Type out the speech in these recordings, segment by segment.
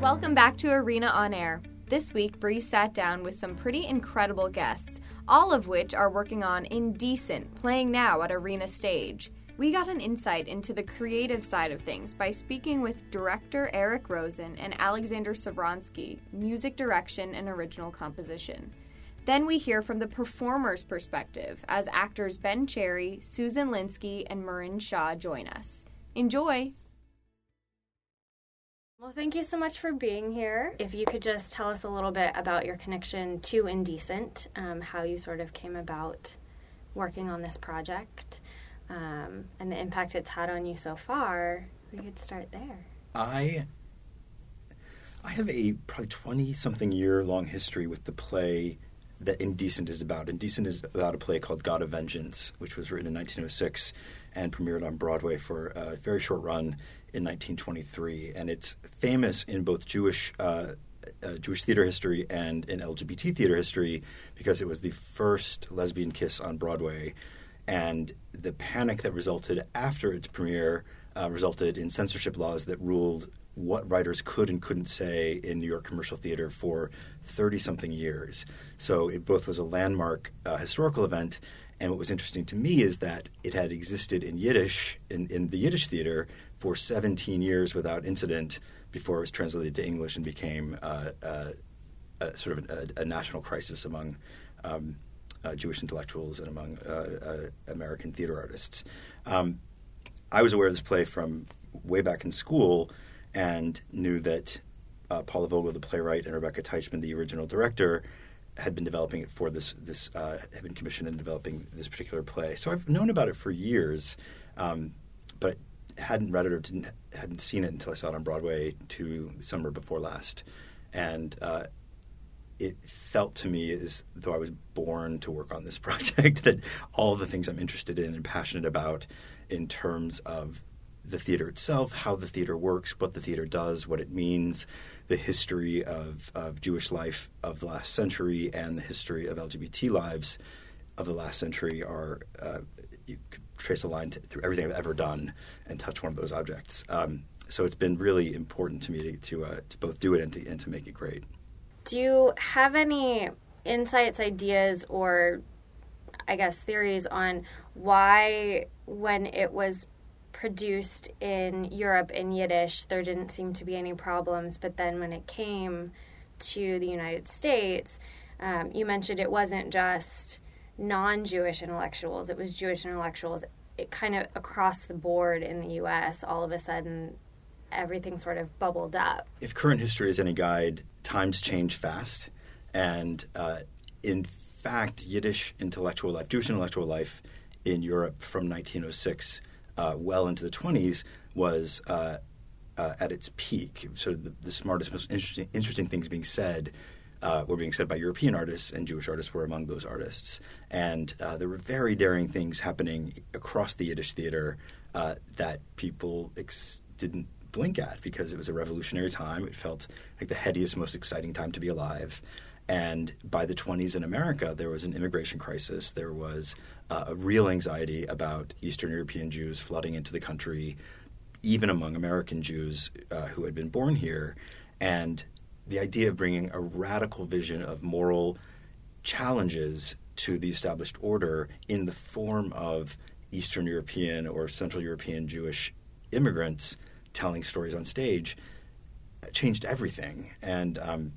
Welcome back to Arena on Air. This week, Bree sat down with some pretty incredible guests, all of which are working on Indecent, playing now at Arena Stage. We got an insight into the creative side of things by speaking with director Eric Rosen and Alexander Sovronsky, music direction and original composition. Then we hear from the performer's perspective as actors Ben Cherry, Susan Lynskey, and Marin Shaw join us. Enjoy! Well, thank you so much for being here. If you could just tell us a little bit about your connection to Indecent, um, how you sort of came about working on this project um, and the impact it's had on you so far, we could start there. I I have a probably twenty something year long history with the play that Indecent is about. Indecent is about a play called God of Vengeance, which was written in 1906 and premiered on Broadway for a very short run in 1923, and it's famous in both Jewish. Uh, uh, Jewish theater history and in LGBT theater history because it was the first lesbian kiss on Broadway and the panic that resulted after its premiere uh, resulted in censorship laws that ruled what writers could and couldn't say in New York commercial theater for 30 something years. So it both was a landmark uh, historical event, and what was interesting to me is that it had existed in Yiddish, in, in the Yiddish theater, for 17 years without incident before it was translated to English and became uh, uh, a, sort of a, a, national crisis among. Um, uh, Jewish intellectuals and among uh, uh, American theater artists. Um, I was aware of this play from way back in school and knew that uh, Paula Vogel, the playwright, and Rebecca Taichman, the original director, had been developing it for this. This had been commissioned in developing this particular play. So I've known about it for years, um, but hadn't read it or didn't hadn't seen it until I saw it on Broadway two summer before last, and uh, it felt to me as though I was born to work on this project, that all the things I'm interested in and passionate about in terms of the theater itself, how the theater works, what the theater does, what it means, the history of, of Jewish life of the last century, and the history of LGBT lives of the last century are, uh, you could trace a line to, through everything I've ever done and touch one of those objects. Um, so it's been really important to me to, to, uh, to both do it and to, and to make it great. Do you have any insights, ideas, or I guess theories on why, when it was produced in Europe in Yiddish, there didn't seem to be any problems, but then when it came to the United States, um, you mentioned it wasn't just non Jewish intellectuals, it was Jewish intellectuals. It kind of across the board in the US, all of a sudden, everything sort of bubbled up. If current history is any guide, times change fast, and uh, in fact, Yiddish intellectual life, Jewish intellectual life in Europe from 1906 uh, well into the 20s was uh, uh, at its peak. So the, the, smartest, most interesting, interesting things being said uh, were being said by European artists, and Jewish artists were among those artists. And uh, there were very daring things happening across the Yiddish theater uh, that people ex- didn't blink at because it was a revolutionary time. It felt like the headiest, most exciting time to be alive. And by the 20s in America, there was an immigration crisis. There was uh, a real anxiety about Eastern European Jews flooding into the country, even among American Jews uh, who had been born here. And the idea of bringing a radical vision of moral challenges to the established order in the form of Eastern European or Central European Jewish immigrants telling stories on stage changed everything. And um,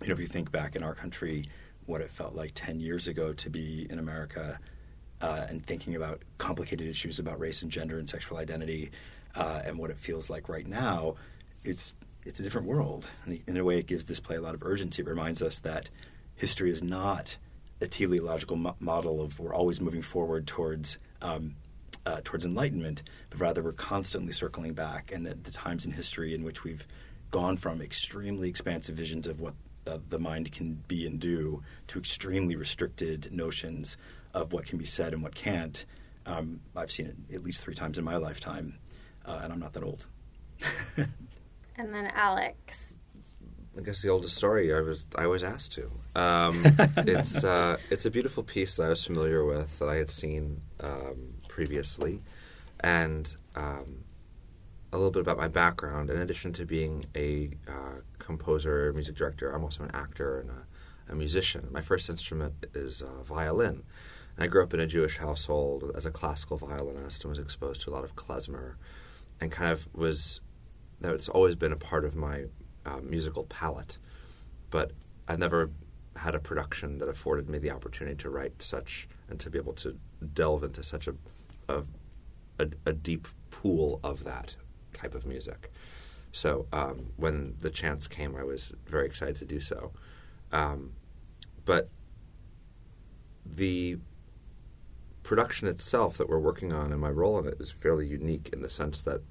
you know, if you think back in our country, what it felt like ten years ago to be in America, uh, and thinking about complicated issues about race and gender and sexual identity, uh, and what it feels like right now, it's it's a different world. In a way, it gives this play a lot of urgency. It reminds us that history is not a teleological mo- model of we're always moving forward towards um, uh, towards enlightenment, but rather we're constantly circling back, and that the times in history in which we've gone from extremely expansive visions of what uh, the mind can be and do to extremely restricted notions of what can be said and what can't. Um, I've seen it at least three times in my lifetime, uh, and I'm not that old. and then Alex. I guess the oldest story I was I was asked to. Um, it's uh, it's a beautiful piece that I was familiar with that I had seen um, previously, and um, a little bit about my background. In addition to being a uh, composer, music director, I'm also an actor and a, a musician. My first instrument is uh, violin. And I grew up in a Jewish household as a classical violinist and was exposed to a lot of klezmer and kind of was, that's always been a part of my uh, musical palette. But I've never had a production that afforded me the opportunity to write such and to be able to delve into such a, a, a, a deep pool of that type of music. So um, when the chance came, I was very excited to do so. Um, but the production itself that we're working on and my role in it is fairly unique in the sense that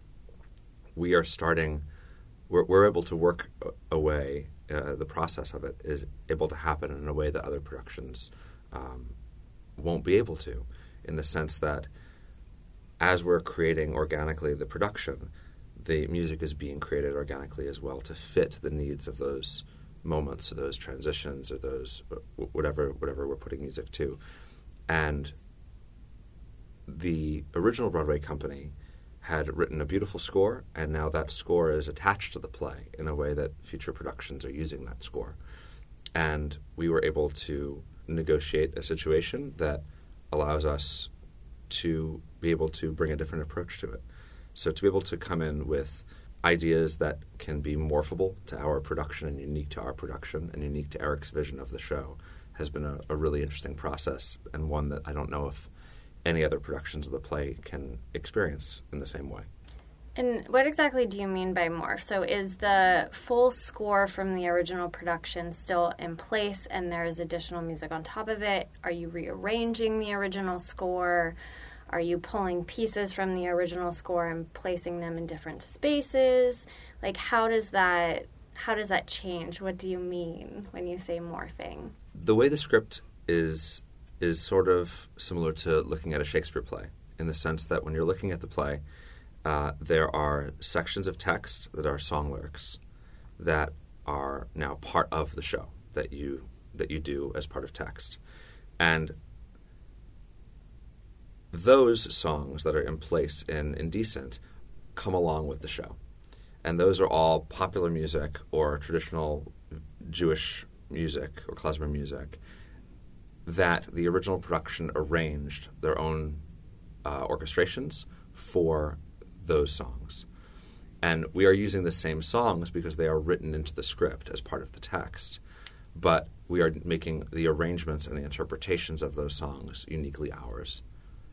we are starting, we're, we're able to work away. Uh, the process of it is able to happen in a way that other productions um, won't be able to, in the sense that as we're creating organically the production, the music is being created organically as well to fit the needs of those moments or those transitions or those whatever whatever we're putting music to and the original Broadway company had written a beautiful score and now that score is attached to the play in a way that future productions are using that score. And we were able to negotiate a situation that allows us to be able to bring a different approach to it. So to be able to come in with ideas that can be morphable to our production and unique to our production and unique to Eric's vision of the show has been a, a, really interesting process and one that I don't know if any other productions of the play can experience in the same way. And what exactly do you mean by morph? So is the full score from the original production still in place and there's additional music on top of it? Are you rearranging the original score? Are you pulling pieces from the original score and placing them in different spaces? Like how does that how does that change? What do you mean when you say morphing? The way the script is is sort of similar to looking at a Shakespeare play in the sense that when you're looking at the play, uh, there are sections of text that are song lyrics that are now part of the show that you that you do as part of text, and those songs that are in place in Indecent come along with the show. And those are all popular music or traditional Jewish music or klezmer music that the original production arranged their own uh, orchestrations for those songs. And we are using the same songs because they are written into the script as part of the text. But we are making the arrangements and the interpretations of those songs uniquely ours.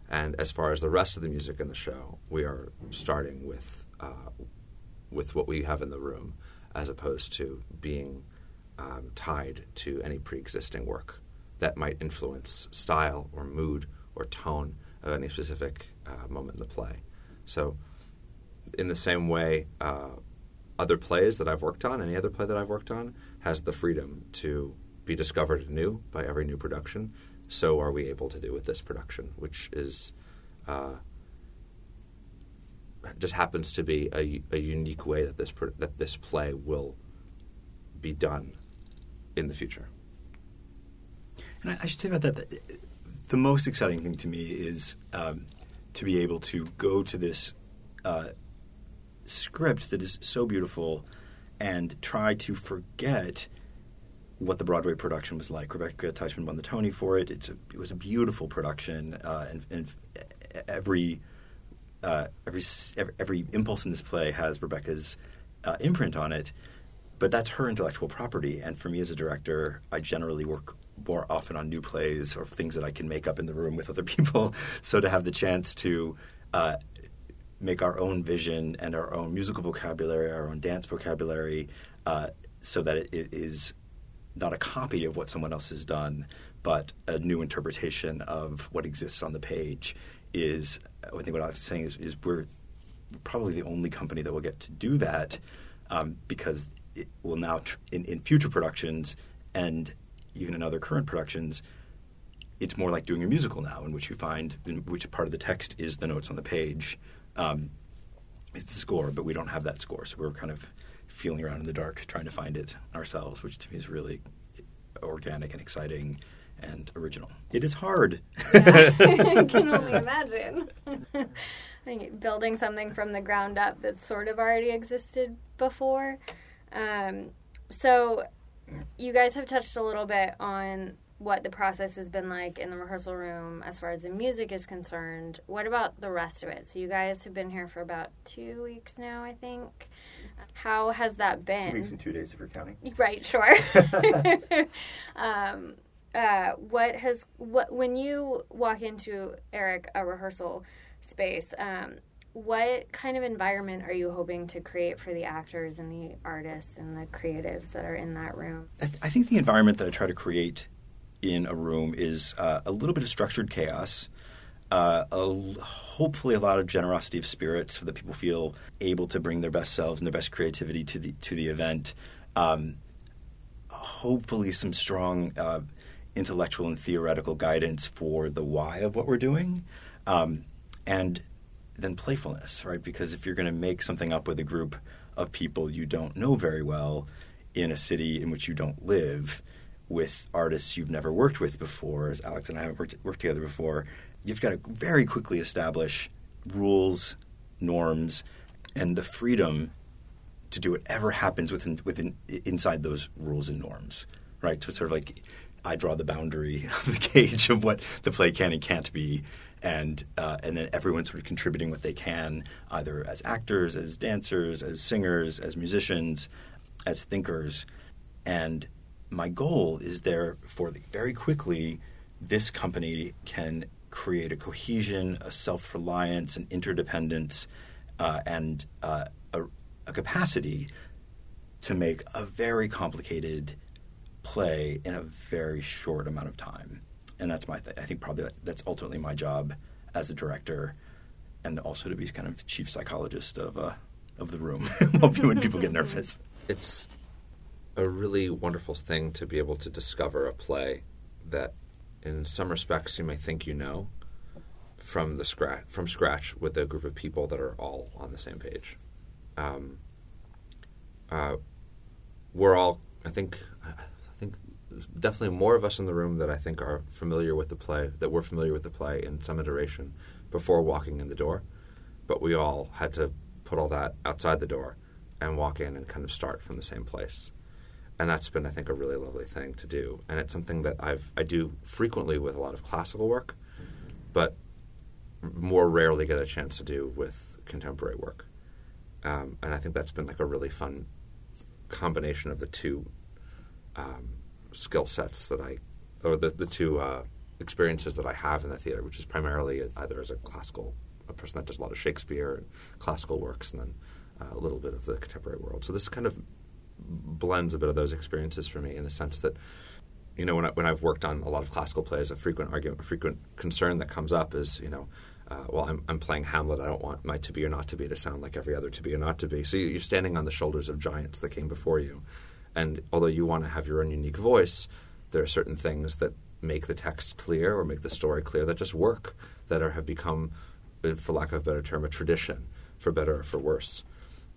And as far as the rest of the music in the show, we are starting with uh, with what we have in the room, as opposed to being um, tied to any pre-existing work that might influence style or mood or tone of any specific uh, moment in the play. So, in the same way, uh, other plays that I've worked on, any other play that I've worked on, has the freedom to be discovered anew by every new production so are we able to do with this production, which is uh, just happens to be a, a unique way that this that this play will be done in the future. And I, should say about that, that, the most exciting thing to me is um, to be able to go to this uh, script that is so beautiful and try to forget what the Broadway production was like. Rebecca Taichman won the Tony for it. A, it was a beautiful production, uh, and, and, every, uh, every every impulse in this play has Rebecca's uh, imprint on it. But that's her intellectual property, and for me as a director, I generally work more often on new plays or things that I can make up in the room with other people. so to have the chance to uh, make our own vision and our own musical vocabulary, our own dance vocabulary, uh, so that it, it is not a copy of what someone else has done, but a new interpretation of what exists on the page is I think what Alex is saying is, is we're probably the only company that will get to do that um, because it will now tr- in, in future productions and even in other current productions it's more like doing a musical now in which you find in which part of the text is the notes on the page um, is the score but we don't have that score so we're kind of feeling around in the dark, trying to find it ourselves, which to me is really organic and exciting and original. It is hard. Yeah, I can only imagine. Building something from the ground up that sort of already existed before. Um, so, you guys have touched a little bit on what the process has been like in the rehearsal room as far as the music is concerned. What about the rest of it? So, you guys have been here for about two weeks now, I think. How has that been? Two weeks and two days if you're counting. Right, sure. um, uh, what has what when you walk into Eric a rehearsal space? Um, what kind of environment are you hoping to create for the actors and the artists and the creatives that are in that room? I, th- I think the environment that I try to create in a room is uh, a little bit of structured chaos. Uh, hopefully, a lot of generosity of spirit, so that people feel able to bring their best selves and their best creativity to the to the event. Um, hopefully, some strong uh, intellectual and theoretical guidance for the why of what we're doing, um, and then playfulness, right? Because if you're going to make something up with a group of people you don't know very well in a city in which you don't live, with artists you've never worked with before, as Alex and I haven't worked, worked together before, you've got to very quickly establish rules, norms, and the freedom to do whatever happens within within inside those rules and norms, right? So it's sort of like I draw the boundary of the cage of what the play can and can't be, and uh, and then everyone's sort of contributing what they can, either as actors, as dancers, as singers, as musicians, as thinkers, and my goal is there for the, very quickly this company can create a cohesion, a self reliance, an interdependence, uh, and uh, a, a, capacity to make a very complicated play in a very short amount of time. And that's my, th- I think probably that's ultimately my job as a director, and also to be kind of chief psychologist of uh, of the room when people get nervous. It's a really wonderful thing to be able to discover a play that, in some respects, you may think you know from the scratch from scratch with a group of people that are all on the same page. Um, uh, we're all, I think, I think definitely more of us in the room that I think are familiar with the play, that we're familiar with the play in some iteration before walking in the door, but we all had to put all that outside the door and walk in and kind of start from the same place. And that's been I think a really lovely thing to do, and it's something that I've I do frequently with a lot of classical work, but more rarely get a chance to do with contemporary work, um, and I think that's been like a really fun combination of the two. Um, skill sets that I or the the two uh, experiences that I have in the theater, which is primarily either as a classical a person that does a lot of Shakespeare and classical works, and then uh, a little bit of the contemporary world. So this is kind of blends a bit of those experiences for me in the sense that you know when I, when I've worked on a lot of classical plays, a frequent argument, a frequent concern that comes up is you know. Uh, well, I'm, I'm playing Hamlet. I don't want my to be or not to be to sound like every other to be or not to be. So you're standing on the shoulders of giants that came before you. And although you want to have your own unique voice, there are certain things that make the text clear or make the story clear that just work, that are, have become, uh, for lack of a better term, a tradition, for better or for worse.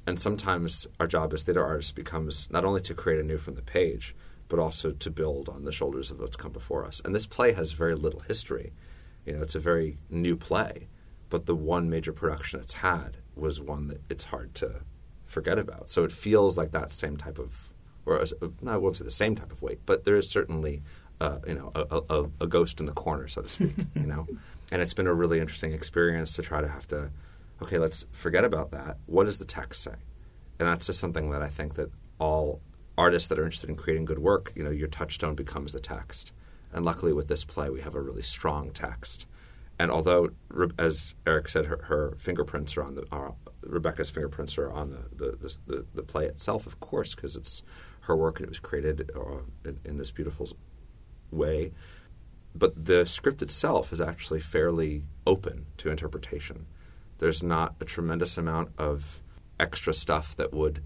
And sometimes our job as theater artists becomes not only to create anew from the page, but also to build on the shoulders of what's come before us. And this play has very little history. You know, it's a very new play, but the one major production it's had was one that it's hard to forget about. So it feels like that same type of, or I won't say the same type of weight, but there is certainly, uh, you know, a, a, a ghost in the corner, so to speak. you know, and it's been a really interesting experience to try to have to okay, let's forget about that. What does the text say? And that's just something that I think that all artists that are interested in creating good work, you know, your touchstone becomes the text. And luckily, with this play, we have a really strong text. And although, as Eric said, her, her fingerprints are on the are, Rebecca's fingerprints are on the the, the, the play itself, of course, because it's her work and it was created uh, in, in this beautiful way. But the script itself is actually fairly open to interpretation. There's not a tremendous amount of extra stuff that would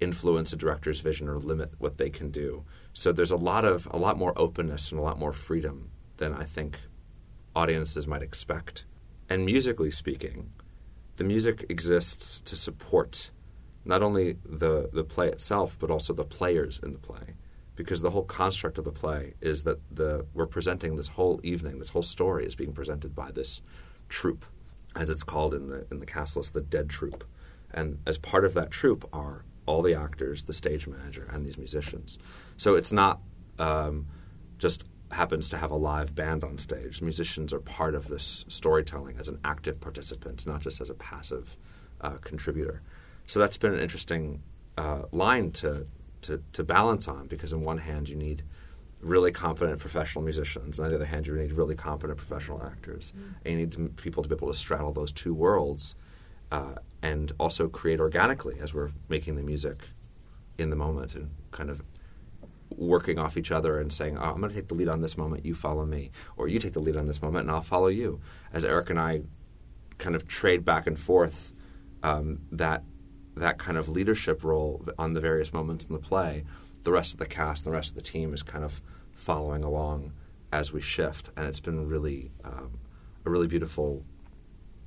influence a director's vision or limit what they can do. So there's a lot of a lot more openness and a lot more freedom than I think audiences might expect. And musically speaking, the music exists to support not only the the play itself but also the players in the play because the whole construct of the play is that the we're presenting this whole evening this whole story is being presented by this troupe as it's called in the in the cast list, the dead troupe. And as part of that troupe are all the actors, the stage manager, and these musicians. So it's not um, just happens to have a live band on stage. Musicians are part of this storytelling as an active participant, not just as a passive uh, contributor. So that's been an interesting uh, line to, to, to balance on because, on one hand, you need really competent professional musicians, and on the other hand, you need really competent professional actors, mm-hmm. and you need to, people to be able to straddle those two worlds uh, and also create organically as we're making the music in the moment and kind of working off each other and saying, oh, I'm going to take the lead on this moment, you follow me. Or you take the lead on this moment and I'll follow you. As Eric and I kind of trade back and forth um, that, that kind of leadership role on the various moments in the play, the rest of the cast and the rest of the team is kind of following along as we shift. And it's been really um, a really beautiful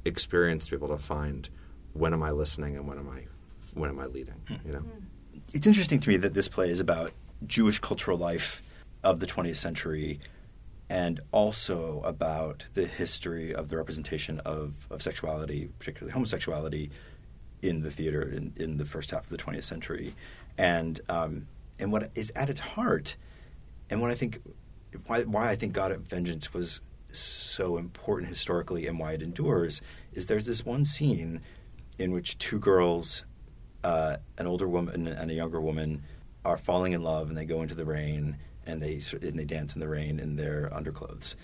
experience to be able to find when am I listening and when am I when am I leading, you know? It's interesting to me that this play is about Jewish cultural life of the 20th century and also about the history of the representation of, of sexuality, particularly homosexuality, in the theater in, in the first half of the 20th century. And, um, and what is at its heart, and what I think, why, why I think God of Vengeance was so important historically and why it endures, is there's this one scene in which two girls, uh, an older woman and a younger woman, are falling in love and they go into the rain and they and they dance in the rain in their underclothes,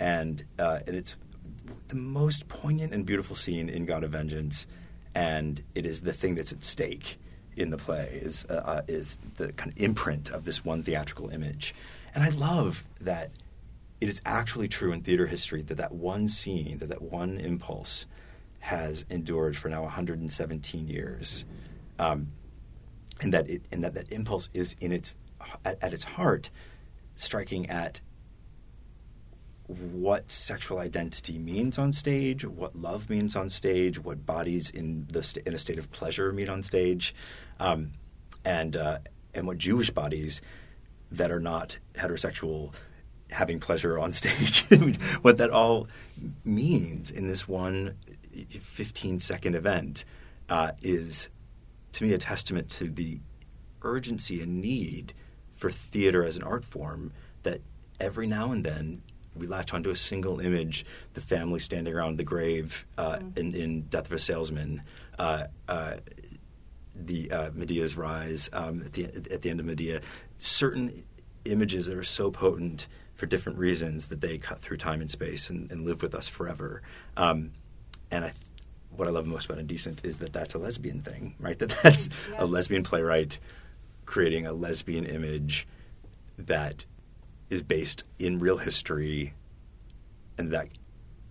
and uh, and it's the most poignant and beautiful scene in God of Vengeance, and it is the thing that's at stake in the play is uh, uh, is the kind of imprint of this one theatrical image, and I love that it is actually true in theater history that that one scene, that that one impulse, has endured for now 117 years. Um, and that it, and that that impulse is in its at, at its heart striking at what sexual identity means on stage, what love means on stage, what bodies in the st- in a state of pleasure mean on stage, um, and uh, and what Jewish bodies that are not heterosexual having pleasure on stage, what that all means in this one 15 second event uh, is to me a testament to the urgency and need for theater as an art form that every now and then we latch onto a single image the family standing around the grave uh, mm-hmm. in, in, Death of a Salesman, uh, uh, the uh, Medea's Rise um, at, the, at the end of Medea. Certain images that are so potent for different reasons that they cut through time and space and, and live with us forever. Um, and I what I love most about Indecent is that that's a lesbian thing, right? That that's yeah. a lesbian playwright creating a lesbian image that is based in real history and that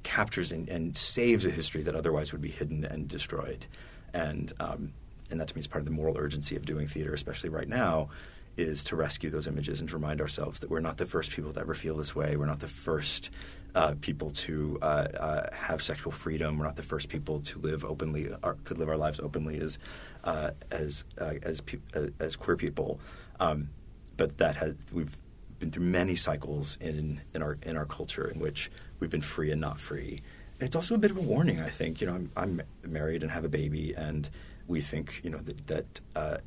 captures and, and saves a history that otherwise would be hidden and destroyed. And um, and that to me is part of the moral urgency of doing theater, especially right now, is to rescue those images and to remind ourselves that we're not the first people to ever feel this way. We're not the first uh, people to uh, uh, have sexual freedom. We're not the first people to live openly, or, to live our lives openly as uh, as uh, as pe- uh, as queer people. Um, but that has we've been through many cycles in in our in our culture in which we've been free and not free. And it's also a bit of a warning, I think. You know, I'm, I'm married and have a baby, and we think you know that that uh,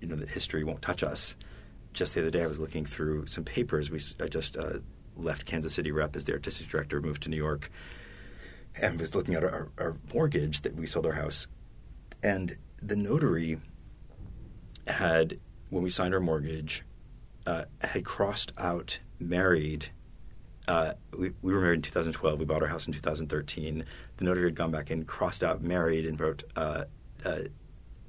you know that history won't touch us. Just the other day, I was looking through some papers. We I just uh, left Kansas City rep as the artistic director, moved to New York, and was looking at our, our mortgage that we sold our house. And the notary had, when we signed our mortgage, uh, had crossed out married. Uh, we, we were married in 2012. We bought our house in 2013. The notary had gone back and crossed out married and wrote uh, uh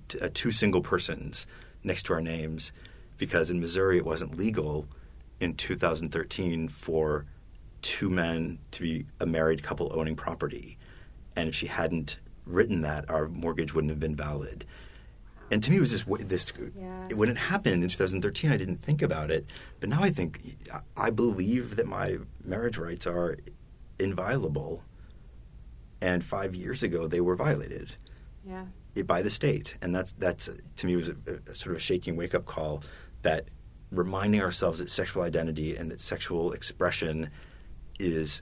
t- uh, two single persons next to our names because in Missouri it wasn't legal in 2013 for two men to be a married couple owning property. And if she hadn't written that, our mortgage wouldn't have been valid. And to me, it was just this. Yeah. When it happened in 2013, I didn't think about it, but now I think I believe that my marriage rights are inviolable. And five years ago, they were violated. Yeah. By the state, and that's that's to me was a, a sort of a shaking wake up call that reminding ourselves that sexual identity and that sexual expression is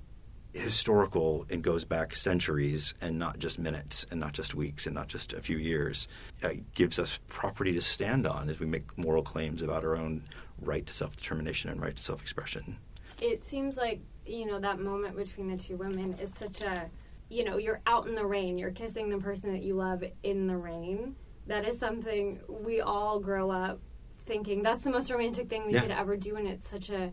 historical and goes back centuries and not just minutes and not just weeks and not just a few years. Uh, gives us property to stand on as we make moral claims about our own right to self determination and right to self expression. It seems like, you know, that moment between the two women is such a, you know, you're out in the rain, you're kissing the person that you love in the rain. That is something we all grow up thinking that's the most romantic thing we Yeah. could ever do, and it's such a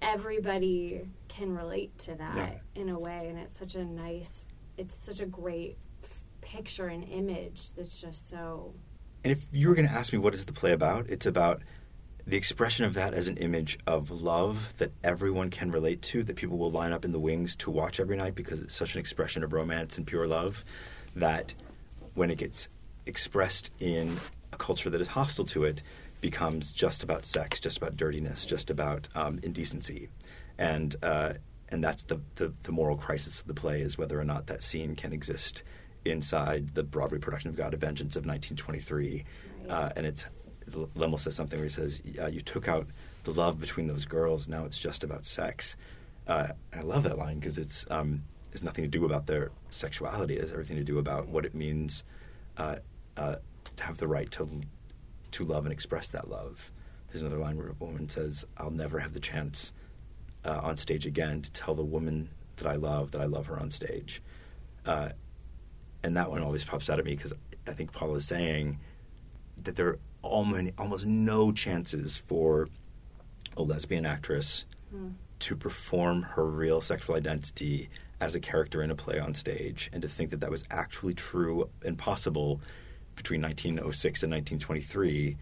everybody can relate to that Yeah. in a way, and it's such a nice, it's such a great picture and image that's just so And if you were going to ask me what is the play about, it's about the expression of that as an image of love that everyone can relate to, that people will line up in the wings to watch every night because it's such an expression of romance and pure love that when it gets expressed in a culture that is hostile to it, becomes just about sex, just about dirtiness, just about um, indecency, and uh, and that's the, the the moral crisis of the play is whether or not that scene can exist inside the Broadway production of God of Vengeance of 1923, Right. uh, and it's Lemml says something where he says, "You took out the love between those girls. Now it's just about sex." Uh, I love that line because it's um, it's nothing to do about their sexuality. it's everything to do about what it means uh, uh, to have the right to to love and express that love. There's another line where a woman says, "I'll never have the chance uh, on stage again to tell the woman that I love that I love her on stage." Uh, and that one always pops out at me because I think Paul is saying that there are almost, almost no chances for a lesbian actress to perform her real sexual identity as a character in a play on stage, and to think that that was actually true and possible between 1906 and 1923,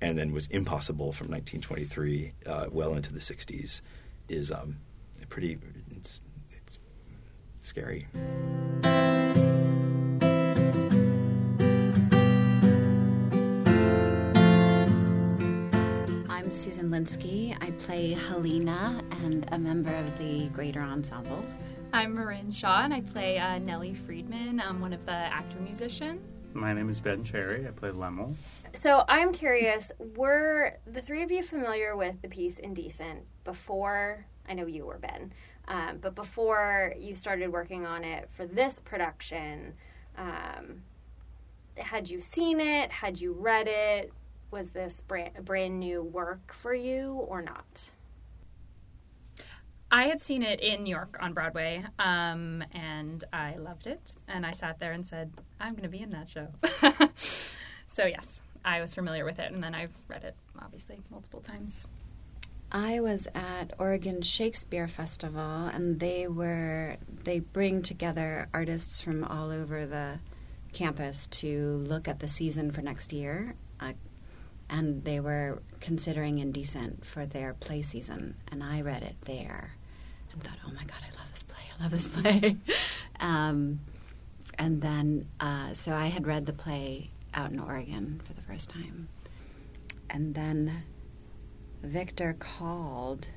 and then was impossible from 1923 uh, well into the 60s, is um, pretty. It's, it's scary. I'm Susan Lynskey. I play Halina and a member of the Greater Ensemble. I'm Marin Shaw, and I play uh, Nellie Friedman. I'm one of the actor musicians. My name is Ben Cherry. I play Lemml. So I'm curious, were the three of you familiar with the piece Indecent before? I know you were, Ben, um, but before you started working on it for this production, um, had you seen it? Had you read it? Was this brand, brand new work for you or not? I had seen it in New York on Broadway, um, and I loved it. And I sat there and said, I'm going to be in that show. so, yes, I was familiar with it, and then I've read it, obviously, multiple times. I was at Oregon Shakespeare Festival, and they were they bring together artists from all over the campus to look at the season for next year, uh, and they were considering Indecent for their play season, and I read it there, and thought, oh my god, I love this play, I love this play, um, and then uh, so I had read the play out in Oregon for the first time, and then. Victor called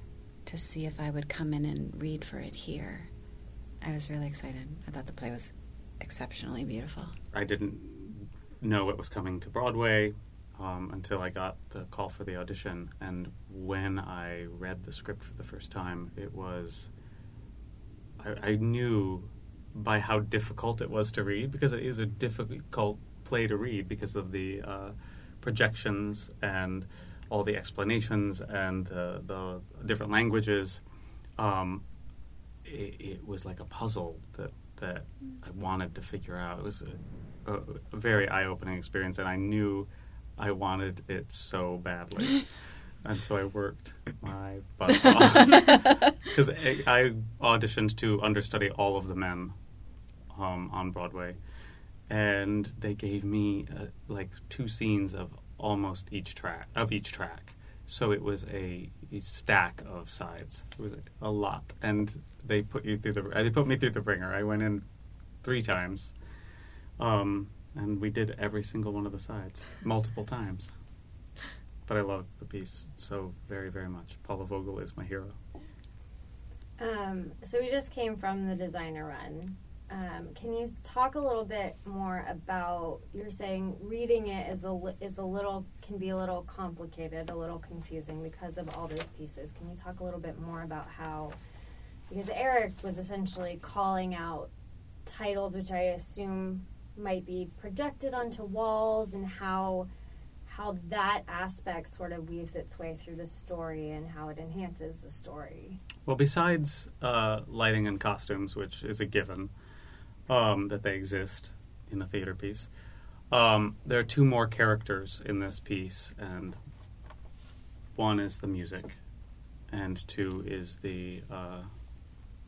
to see if I would come in and read for it here. I was really excited. I thought the play was exceptionally beautiful. I didn't know it was coming to Broadway um, until I got the call for the audition. And when I read the script for the first time, it was. I, I knew by how difficult it was to read because it is a difficult play to read because of the uh, projections and all the explanations and the, the different languages. Um, it, it was like a puzzle that that I wanted to figure out. It was a, a, very eye opening experience, and I knew I wanted it so badly. and so I worked my butt off. Because I, I auditioned to understudy all of the men um, on Broadway, and they gave me uh, like two scenes of almost each track of each track. So it was a, a stack of sides. It was a, a lot, and they put you through the. They put me through the ringer. I went in three times, um, and we did every single one of the sides multiple times. But I love the piece so very, very much. Paula Vogel is my hero. Um, so we just came from the designer run. Um, can you talk a little bit more about? You're saying reading it is a is a little can be a little complicated, a little confusing because of all those pieces. Can you talk a little bit more about how because Eric was essentially calling out titles, which I assume might be projected onto walls, and how how that aspect sort of weaves its way through the story and how it enhances the story. Well, besides uh, lighting and costumes, which is a given um, that they exist in a theater piece, um, there are two more characters in this piece, and one is the music, and two is the uh,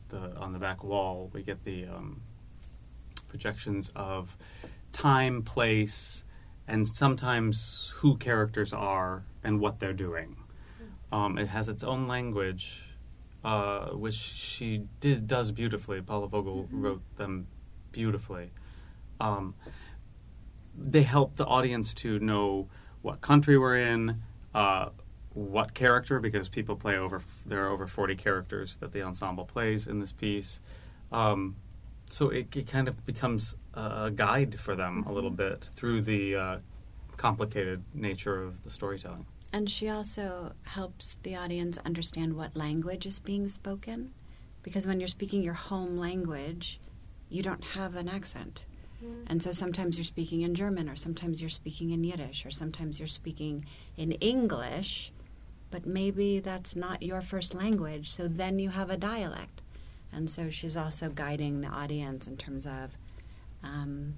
the on the back wall. We get the um, projections of time, place, and sometimes who characters are and what they're doing. Um, it has its own language, uh, which she did does beautifully. Paula Vogel wrote them beautifully. Um, they help the audience to know what country we're in, uh, what character, because people play over. There are over forty characters that the ensemble plays in this piece. Um, so it, it kind of becomes a guide for them a little bit through the uh, complicated nature of the storytelling. And she also helps the audience understand what language is being spoken. Because when you're speaking your home language, you don't have an accent. And so sometimes you're speaking in German, or sometimes you're speaking in Yiddish, or sometimes you're speaking in English, but maybe that's not your first language, so then you have a dialect. And so she's also guiding the audience in terms of um,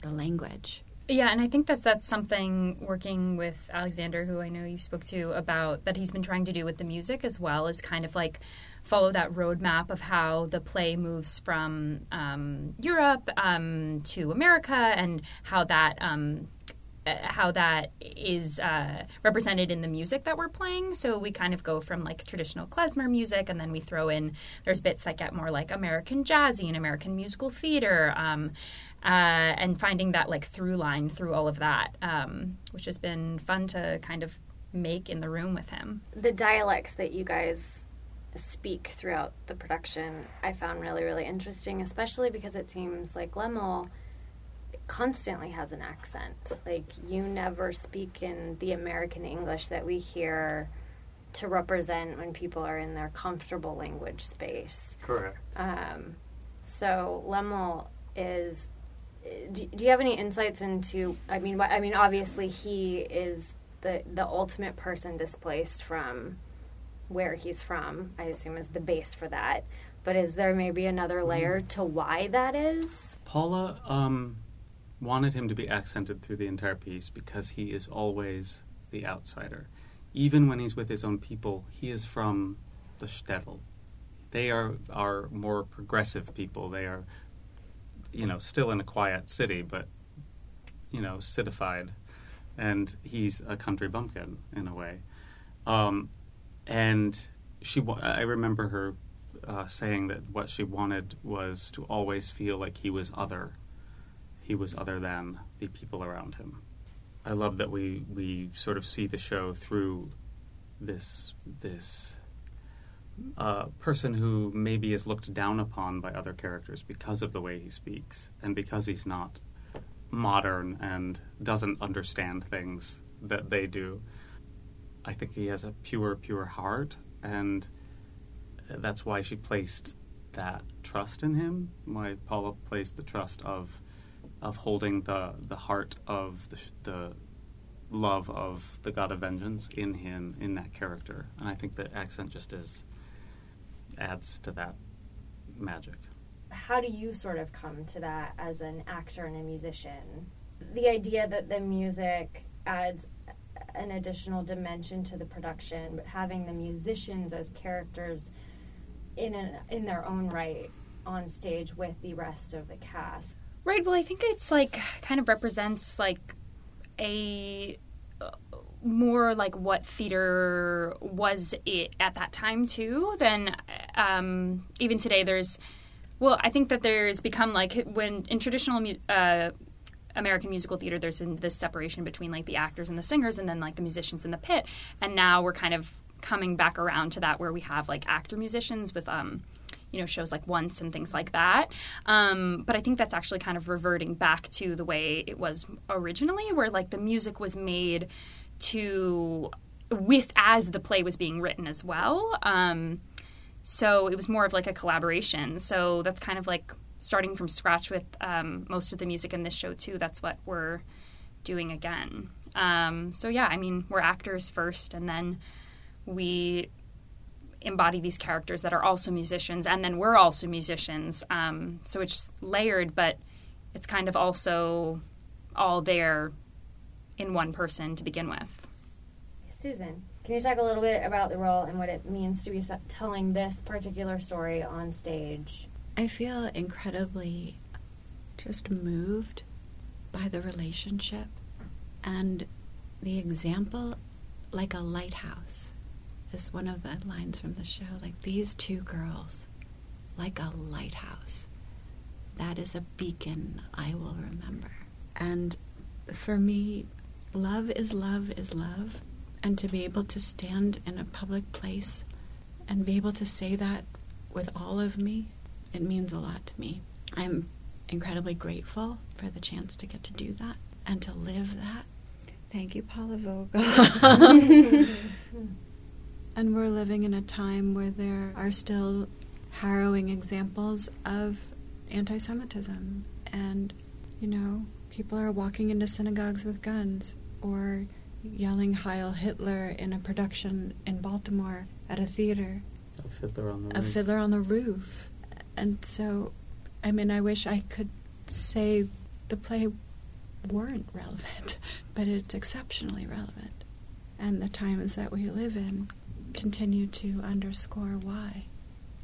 the language. Yeah, and I think that's that's something working with Alexander, who I know you spoke to about that he's been trying to do with the music as well, is kind of like follow that roadmap of how the play moves from um, Europe um, to America and how that. Um, how that is uh, represented in the music that we're playing. So we kind of go from like traditional klezmer music, and then we throw in there's bits that get more like American jazzy and American musical theater. Um, uh, and finding that like through line through all of that, um, which has been fun to kind of make in the room with him. The dialects that you guys speak throughout the production, I found really, really interesting, especially because it seems like Lemml constantly has an accent. Like, you never speak in the American English that we hear to represent when people are in their comfortable language space. Correct. Um, so Lemml is. Do, do you have any insights into? I mean, I mean, obviously he is the the ultimate person displaced from where he's from. I assume is the base for that. But is there maybe another layer to why that is? Paula um, wanted him to be accented through the entire piece because he is always the outsider. Even when he's with his own people, he is from the shtetl. They are are more progressive people. They are, you know, still in a quiet city, but you know, citified, and he's a country bumpkin in a way. Um, and she, I remember her uh, saying that what she wanted was to always feel like he was other. He was other than the people around him. I love that we we sort of see the show through this this uh, person who maybe is looked down upon by other characters because of the way he speaks and because he's not modern and doesn't understand things that they do. I think he has a pure, pure heart, and that's why she placed that trust in him. Why Paula placed the trust of of holding the the heart of the the love of the god of vengeance in him in that character, and I think the accent just is adds to that magic. How do you sort of come to that as an actor and a musician? The idea that the music adds an additional dimension to the production, but having the musicians as characters in an, in their own right on stage with the rest of the cast. Right. Well, I think it's like kind of represents like a uh, more like what theater was it at that time too. Than um, even today, there's. Well, I think that there's become like when in traditional uh, American musical theater, there's this separation between like the actors and the singers, and then like the musicians in the pit. And now we're kind of coming back around to that where we have like actor musicians with um, you know shows like Once and things like that. Um, but I think that's actually kind of reverting back to the way it was originally, where like the music was made to with as the play was being written as well. Um, so it was more of like a collaboration. So that's kind of like starting from scratch with um, most of the music in this show too. That's what we're doing again. Um, so yeah, I mean, we're actors first, and then we embody these characters that are also musicians, and then we're also musicians. Um, so it's layered, but it's kind of also all there in one person to begin with. Susan, can you talk a little bit about the role and what it means to be telling this particular story on stage? I feel incredibly just moved by the relationship and the example, like a lighthouse, is one of the lines from the show. Like these two girls, like a lighthouse. That is a beacon I will remember. And for me, love is love is love. And to be able to stand in a public place and be able to say that with all of me, it means a lot to me. I'm incredibly grateful for the chance to get to do that and to live that. Thank you, Paula Vogel. and we're living in a time where there are still harrowing examples of anti Semitism. And, you know, people are walking into synagogues with guns or yelling Heil Hitler in a production in Baltimore at a theater A fiddler on the a roof. fiddler on the roof. And so, I mean, I wish I could say the play weren't relevant, but it's exceptionally relevant. And the times that we live in continue to underscore why.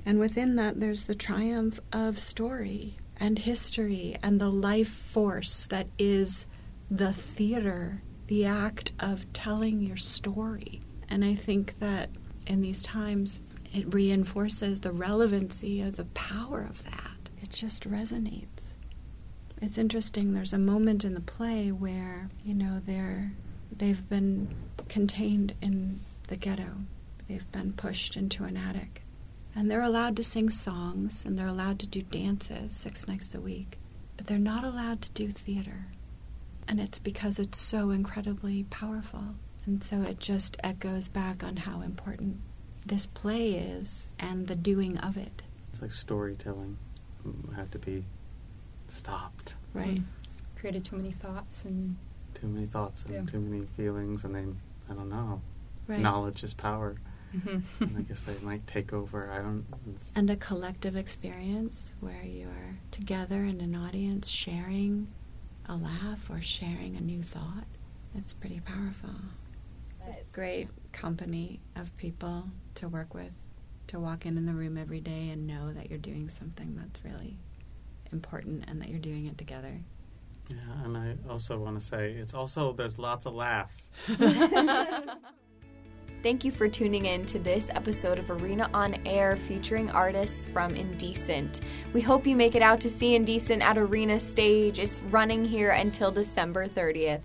And within that, there's the triumph of story and history and the life force that is the theater, the act of telling your story. And I think that in these times, it reinforces the relevancy of the power of that. It just resonates. It's interesting. There's a moment in the play where you know they're they've been contained in the ghetto. They've been pushed into an attic, and they're allowed to sing songs and they're allowed to do dances six nights a week, but they're not allowed to do theater. And it's because it's so incredibly powerful. And so it just echoes back on how important this play is and the doing of it. It's like storytelling mm, had to be stopped. Right. Created too many thoughts and Too many thoughts and Yeah. too many feelings, and then I don't know. Right. Knowledge is power. Mm-hmm. and I guess they might take over. I don't. And a collective experience where you're together in an audience sharing a laugh or sharing a new thought. It's pretty powerful. It's a great company of people to work with, to walk in in the room every day and know that you're doing something that's really important and that you're doing it together. yeah, and I also want to say it's also there's lots of laughs. Thank you for tuning in to this episode of Arena on Air featuring artists from Indecent. We hope you make it out to see Indecent at Arena Stage. It's running here until December 30th.